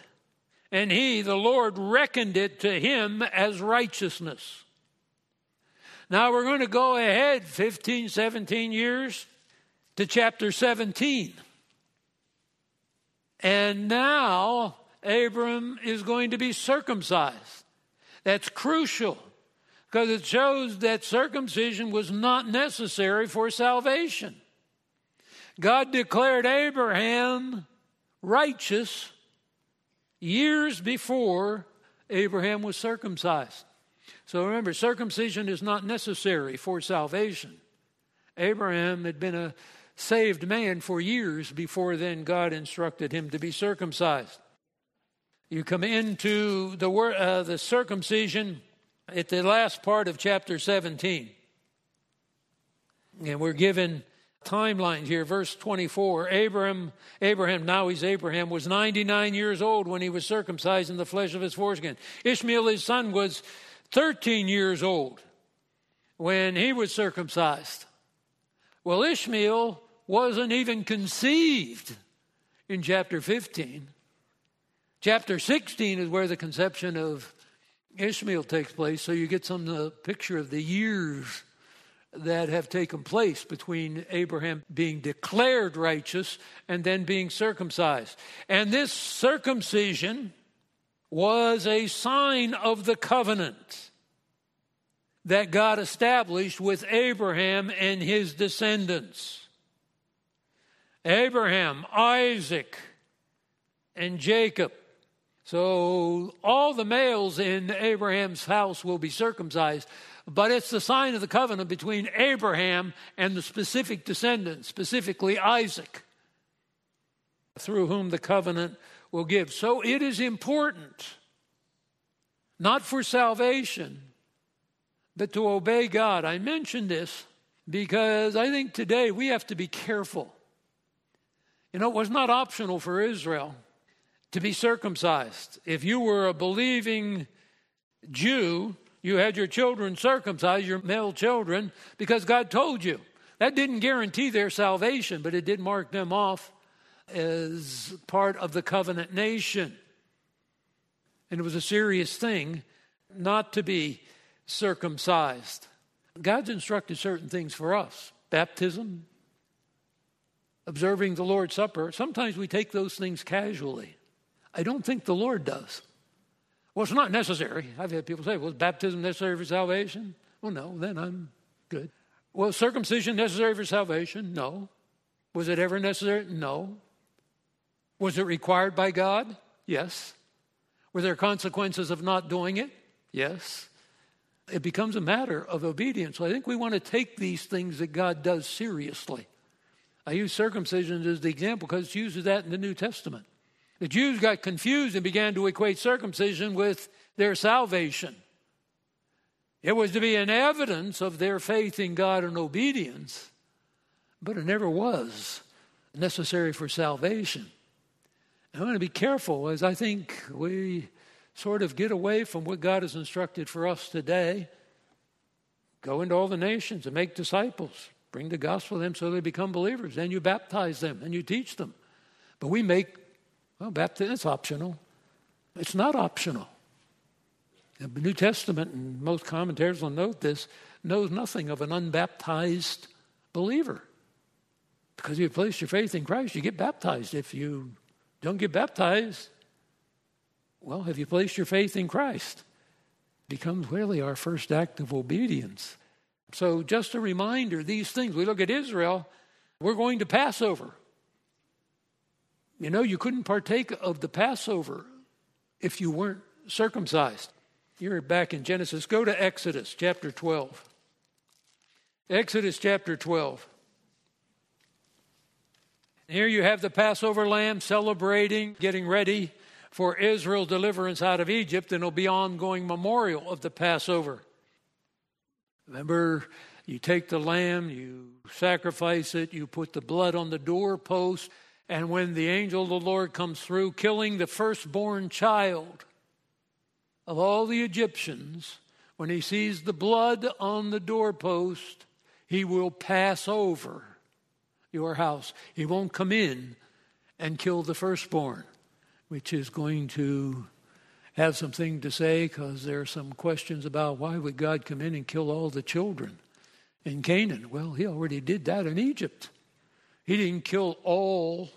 and he, the Lord, reckoned it to him as righteousness. Now we're going to go ahead 15, 17 years to chapter 17. And now Abram is going to be circumcised. That's crucial because it shows that circumcision was not necessary for salvation. God declared Abraham righteous years before Abraham was circumcised. So remember, circumcision is not necessary for salvation. Abraham had been a saved man for years before then God instructed him to be circumcised. You come into the, uh, the circumcision at the last part of chapter 17. And we're given timelines here. Verse 24 Abraham, Abraham, now he's Abraham, was 99 years old when he was circumcised in the flesh of his foreskin. Ishmael, his son, was 13 years old when he was circumcised. Well, Ishmael wasn't even conceived in chapter 15. Chapter 16 is where the conception of Ishmael takes place, so you get some the picture of the years that have taken place between Abraham being declared righteous and then being circumcised. And this circumcision was a sign of the covenant that God established with Abraham and his descendants. Abraham, Isaac, and Jacob. So all the males in Abraham's house will be circumcised, but it's the sign of the covenant between Abraham and the specific descendants, specifically Isaac, through whom the covenant will give. So it is important, not for salvation, but to obey God. I mention this because I think today we have to be careful. You know, it was not optional for Israel to be circumcised. If you were a believing Jew, you had your children circumcised, your male children, because God told you. That didn't guarantee their salvation, but it did mark them off as part of the covenant nation. And it was a serious thing not to be circumcised. God's instructed certain things for us baptism, observing the Lord's Supper. Sometimes we take those things casually. I don't think the Lord does. Well, it's not necessary. I've had people say, well, is baptism necessary for salvation? Well, no, then I'm good. Well, circumcision necessary for salvation? No. Was it ever necessary? No. Was it required by God? Yes. Were there consequences of not doing it? Yes. It becomes a matter of obedience. So I think we want to take these things that God does seriously. I use circumcision as the example because it uses that in the New Testament. The Jews got confused and began to equate circumcision with their salvation. It was to be an evidence of their faith in God and obedience, but it never was necessary for salvation. I want to be careful as I think we sort of get away from what God has instructed for us today. Go into all the nations and make disciples. Bring the gospel to them so they become believers. Then you baptize them and you teach them. But we make, well, baptism is optional. It's not optional. The New Testament, and most commentators will note this, knows nothing of an unbaptized believer. Because you place your faith in Christ, you get baptized. If you don't get baptized, well, have you placed your faith in Christ? Becomes really our first act of obedience. So, just a reminder these things, we look at Israel, we're going to Passover. You know, you couldn't partake of the Passover if you weren't circumcised. You're back in Genesis. Go to Exodus chapter 12. Exodus chapter 12. Here you have the Passover lamb celebrating, getting ready for Israel's deliverance out of Egypt, and it'll be ongoing memorial of the Passover. Remember, you take the lamb, you sacrifice it, you put the blood on the doorpost, and when the angel of the Lord comes through, killing the firstborn child of all the Egyptians, when he sees the blood on the doorpost, he will pass over your house. He won't come in and kill the firstborn, which is going to have something to say because there are some questions about why would God come in and kill all the children in Canaan? Well, he already did that in Egypt. He didn't kill all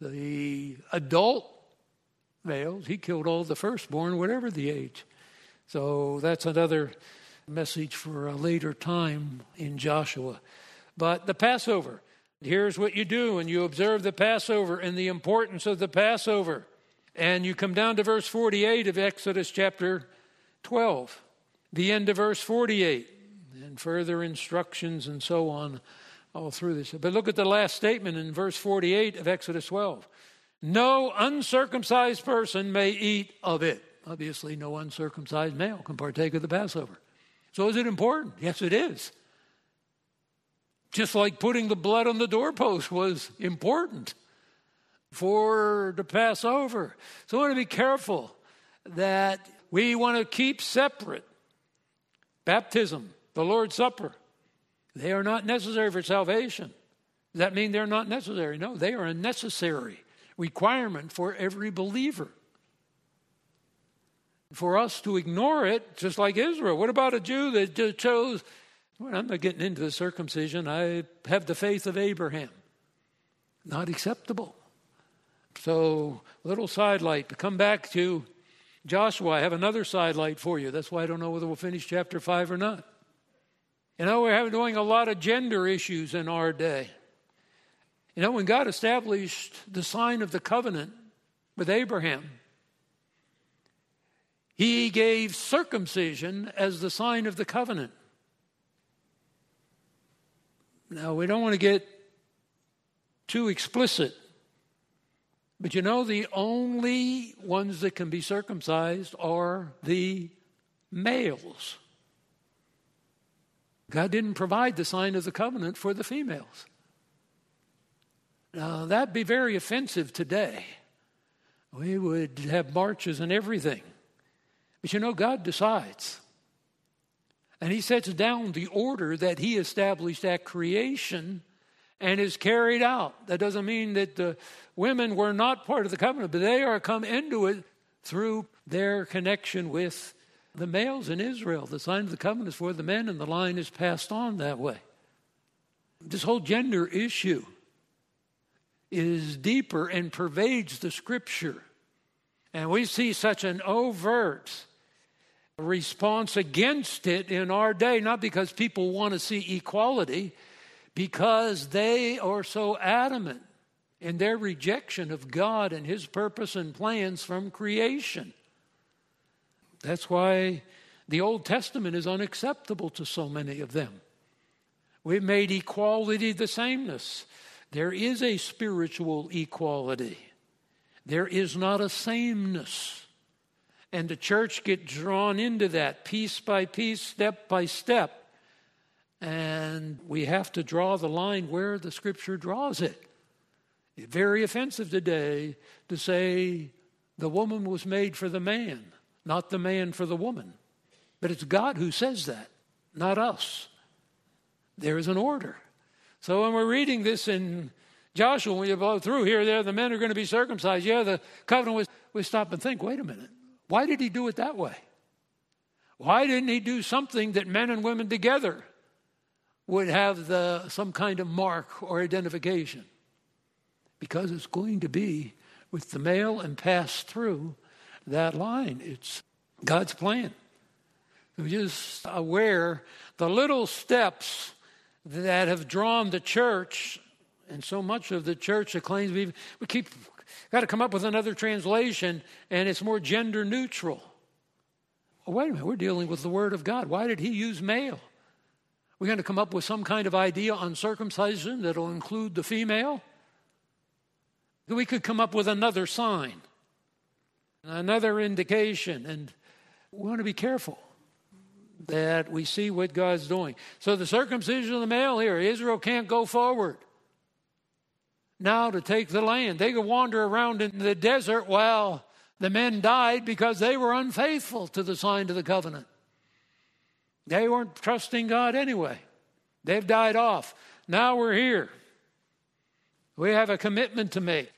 the adult males, he killed all the firstborn, whatever the age. So that's another message for a later time in Joshua. But the Passover, here's what you do and you observe the Passover and the importance of the Passover. And you come down to verse 48 of Exodus chapter 12, the end of verse 48, and further instructions and so on all through this. But look at the last statement in verse 48 of Exodus 12. No uncircumcised person may eat of it. Obviously, no uncircumcised male can partake of the Passover. So, is it important? Yes, it is. Just like putting the blood on the doorpost was important for the Passover. So, I want to be careful that we want to keep separate baptism, the Lord's Supper, they are not necessary for salvation. Does that mean they're not necessary? No, they are a necessary requirement for every believer. For us to ignore it, just like Israel. What about a Jew that just chose, well, I'm not getting into the circumcision, I have the faith of Abraham? Not acceptable. So, little sidelight. To come back to Joshua, I have another sidelight for you. That's why I don't know whether we'll finish chapter 5 or not. You know, we're doing a lot of gender issues in our day. You know, when God established the sign of the covenant with Abraham, he gave circumcision as the sign of the covenant. Now, we don't want to get too explicit, but you know, the only ones that can be circumcised are the males. God didn't provide the sign of the covenant for the females. Now, that'd be very offensive today. We would have marches and everything. But you know, God decides. And He sets down the order that He established at creation and is carried out. That doesn't mean that the women were not part of the covenant, but they are come into it through their connection with the males in Israel. The sign of the covenant is for the men, and the line is passed on that way. This whole gender issue is deeper and pervades the scripture. And we see such an overt response against it in our day, not because people want to see equality, because they are so adamant in their rejection of God and His purpose and plans from creation. That's why the Old Testament is unacceptable to so many of them. We've made equality the sameness. There is a spiritual equality, there is not a sameness. And the church get drawn into that piece by piece, step by step. And we have to draw the line where the scripture draws it. Very offensive today to say the woman was made for the man not the man for the woman. But it's God who says that, not us. There is an order. So when we're reading this in Joshua, when you blow through here, there, the men are going to be circumcised. Yeah, the covenant was, we stop and think, wait a minute. Why did he do it that way? Why didn't he do something that men and women together would have the, some kind of mark or identification? Because it's going to be with the male and pass through that line. It's God's plan. We're just aware the little steps that have drawn the church, and so much of the church that claims we we keep got to come up with another translation, and it's more gender neutral. Oh, wait a minute, we're dealing with the Word of God. Why did He use male? We're going to come up with some kind of idea on circumcision that'll include the female. We could come up with another sign. Another indication, and we want to be careful that we see what God's doing. So the circumcision of the male here, Israel can't go forward now to take the land. They could wander around in the desert while the men died because they were unfaithful to the sign of the covenant. They weren't trusting God anyway. They've died off. Now we're here. We have a commitment to make.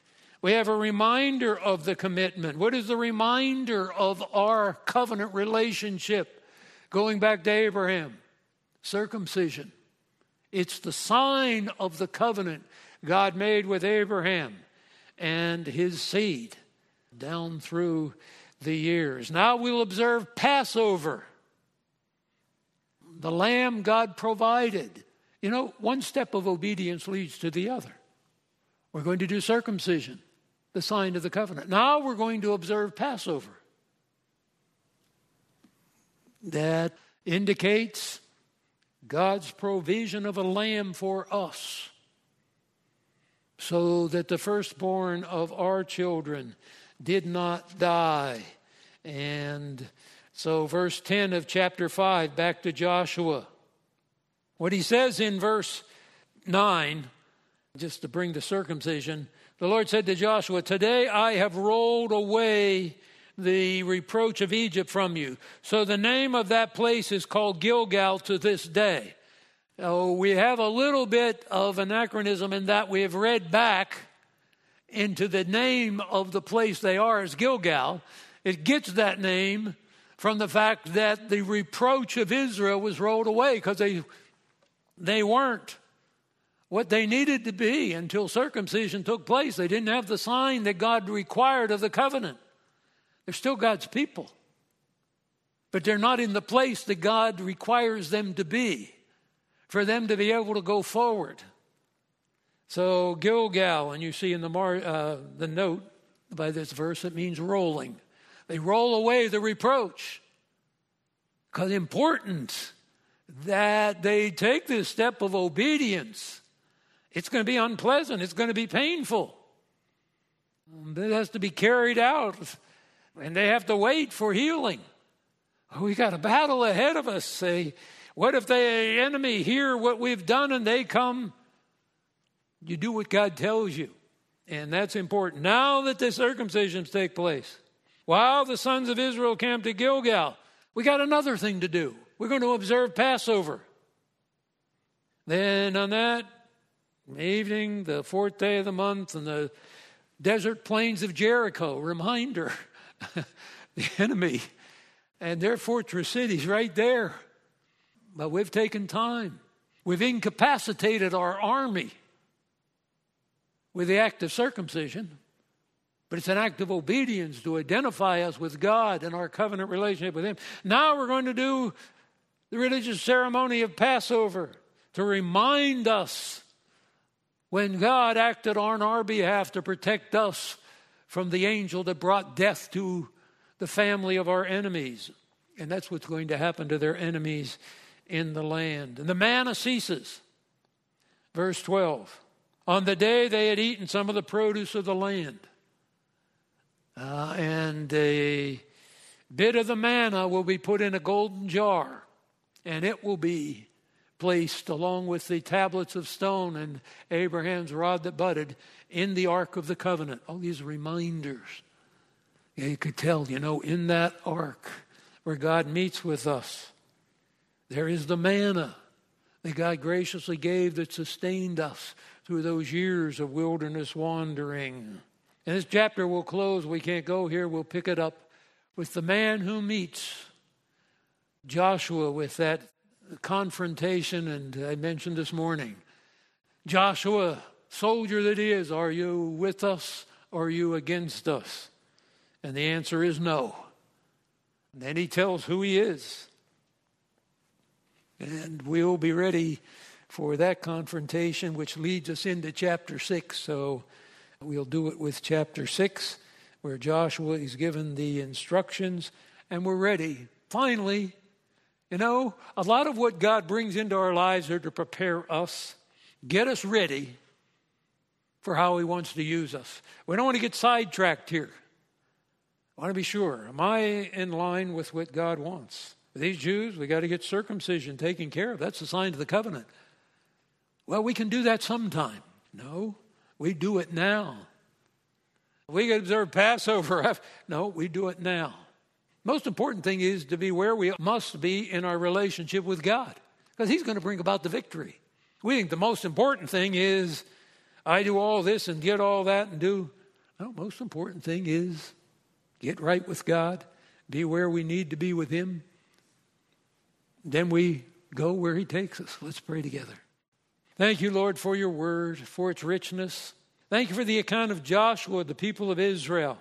We have a reminder of the commitment. What is the reminder of our covenant relationship going back to Abraham? Circumcision. It's the sign of the covenant God made with Abraham and his seed down through the years. Now we'll observe Passover. The lamb God provided. You know, one step of obedience leads to the other. We're going to do circumcision, the sign of the covenant. Now we're going to observe Passover. That indicates God's provision of a lamb for us so that the firstborn of our children did not die. And so, verse 10 of chapter 5, back to Joshua. What he says in verse 9, just to bring the circumcision, the Lord said to Joshua, Today I have rolled away the reproach of Egypt from you. So the name of that place is called Gilgal to this day. Oh, we have a little bit of anachronism in that we have read back into the name of the place they are as Gilgal. It gets that name from the fact that the reproach of Israel was rolled away because they, they weren't what they needed to be until circumcision took place. They didn't have the sign that God required of the covenant. They're still God's people, but they're not in the place that God requires them to be for them to be able to go forward. So Gilgal, and you see in the, mar, uh, the note by this verse, it means rolling. They roll away the reproach. Because important that they take this step of obedience. It's going to be unpleasant. It's going to be painful. Um, it has to be carried out, and they have to wait for healing. Oh, we got a battle ahead of us. Say, what if the enemy hear what we've done and they come? You do what God tells you. And that's important. Now that the circumcisions take place, while the sons of Israel came to Gilgal, we got another thing to do. We're going to observe Passover. Then on that evening, the fourth day of the month, in the desert plains of Jericho, reminder the enemy and their fortress cities right there. But we've taken time. We've incapacitated our army with the act of circumcision, but it's an act of obedience to identify us with God and our covenant relationship with Him. Now we're going to do the religious ceremony of Passover to remind us when God acted on our behalf to protect us from the angel that brought death to the family of our enemies. And that's what's going to happen to their enemies in the land. And the manna ceases. Verse 12. On the day they had eaten some of the produce of the land, uh, and a bit of the manna will be put in a golden jar, and it will be placed along with the tablets of stone and Abraham's rod that budded in the Ark of the Covenant. All these reminders. Yeah, you could tell, you know, in that ark where God meets with us, there is the manna that God graciously gave that sustained us through those years of wilderness wandering. And this chapter will close. We can't go here. We'll pick it up with the man who meets Joshua with that confrontation, and I mentioned this morning. Joshua, soldier that he is, are you with us or are you against us? And the answer is no. And then he tells who he is. And we'll be ready for that confrontation, which leads us into chapter 6. So we'll do it with chapter 6, where Joshua is given the instructions, and we're ready. Finally, you know, a lot of what God brings into our lives are to prepare us, get us ready for how He wants to use us. We don't want to get sidetracked here. I want to be sure. Am I in line with what God wants? These Jews, we got to get circumcision taken care of. That's a sign of the covenant. Well, we can do that sometime. No, we do it now. We can observe Passover. No, we do it now. Most important thing is to be where we must be in our relationship with God because He's going to bring about the victory. We think the most important thing is I do all this and get all that and do. No, most important thing is get right with God, be where we need to be with Him. Then we go where He takes us. Let's pray together. Thank you, Lord, for your word, for its richness. Thank you for the account of Joshua, the people of Israel.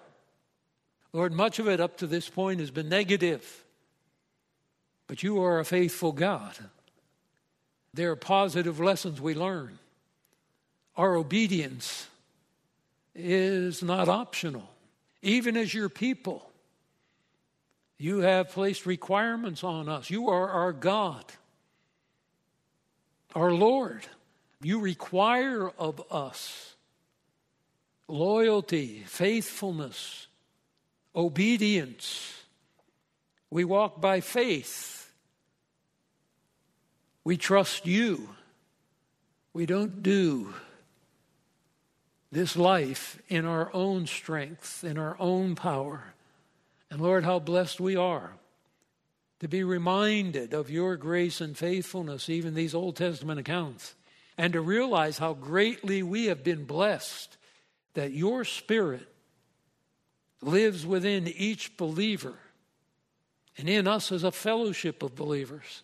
Lord, much of it up to this point has been negative, but you are a faithful God. There are positive lessons we learn. Our obedience is not optional. Even as your people, you have placed requirements on us. You are our God, our Lord. You require of us loyalty, faithfulness, obedience. We walk by faith. We trust you. We don't do this life in our own strength, in our own power. And Lord, how blessed we are to be reminded of your grace and faithfulness, even these Old Testament accounts, and to realize how greatly we have been blessed that your Spirit lives within each believer and in us as a fellowship of believers.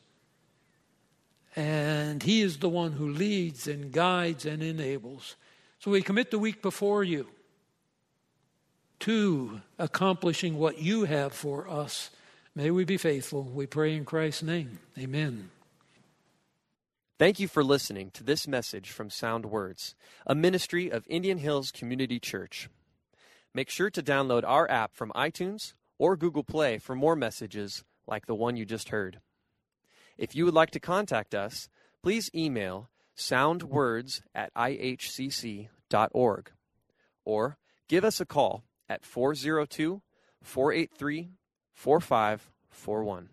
And He is the one who leads and guides and enables. So we commit the week before you to accomplishing what you have for us. May we be faithful. We pray in Christ's name. Amen. Thank you for listening to this message from Sound Words, a ministry of Indian Hills Community Church. Make sure to download our app from iTunes or Google Play for more messages like the one you just heard. If you would like to contact us, please email soundwords at ihcc.org or give us a call at 402 483 4541.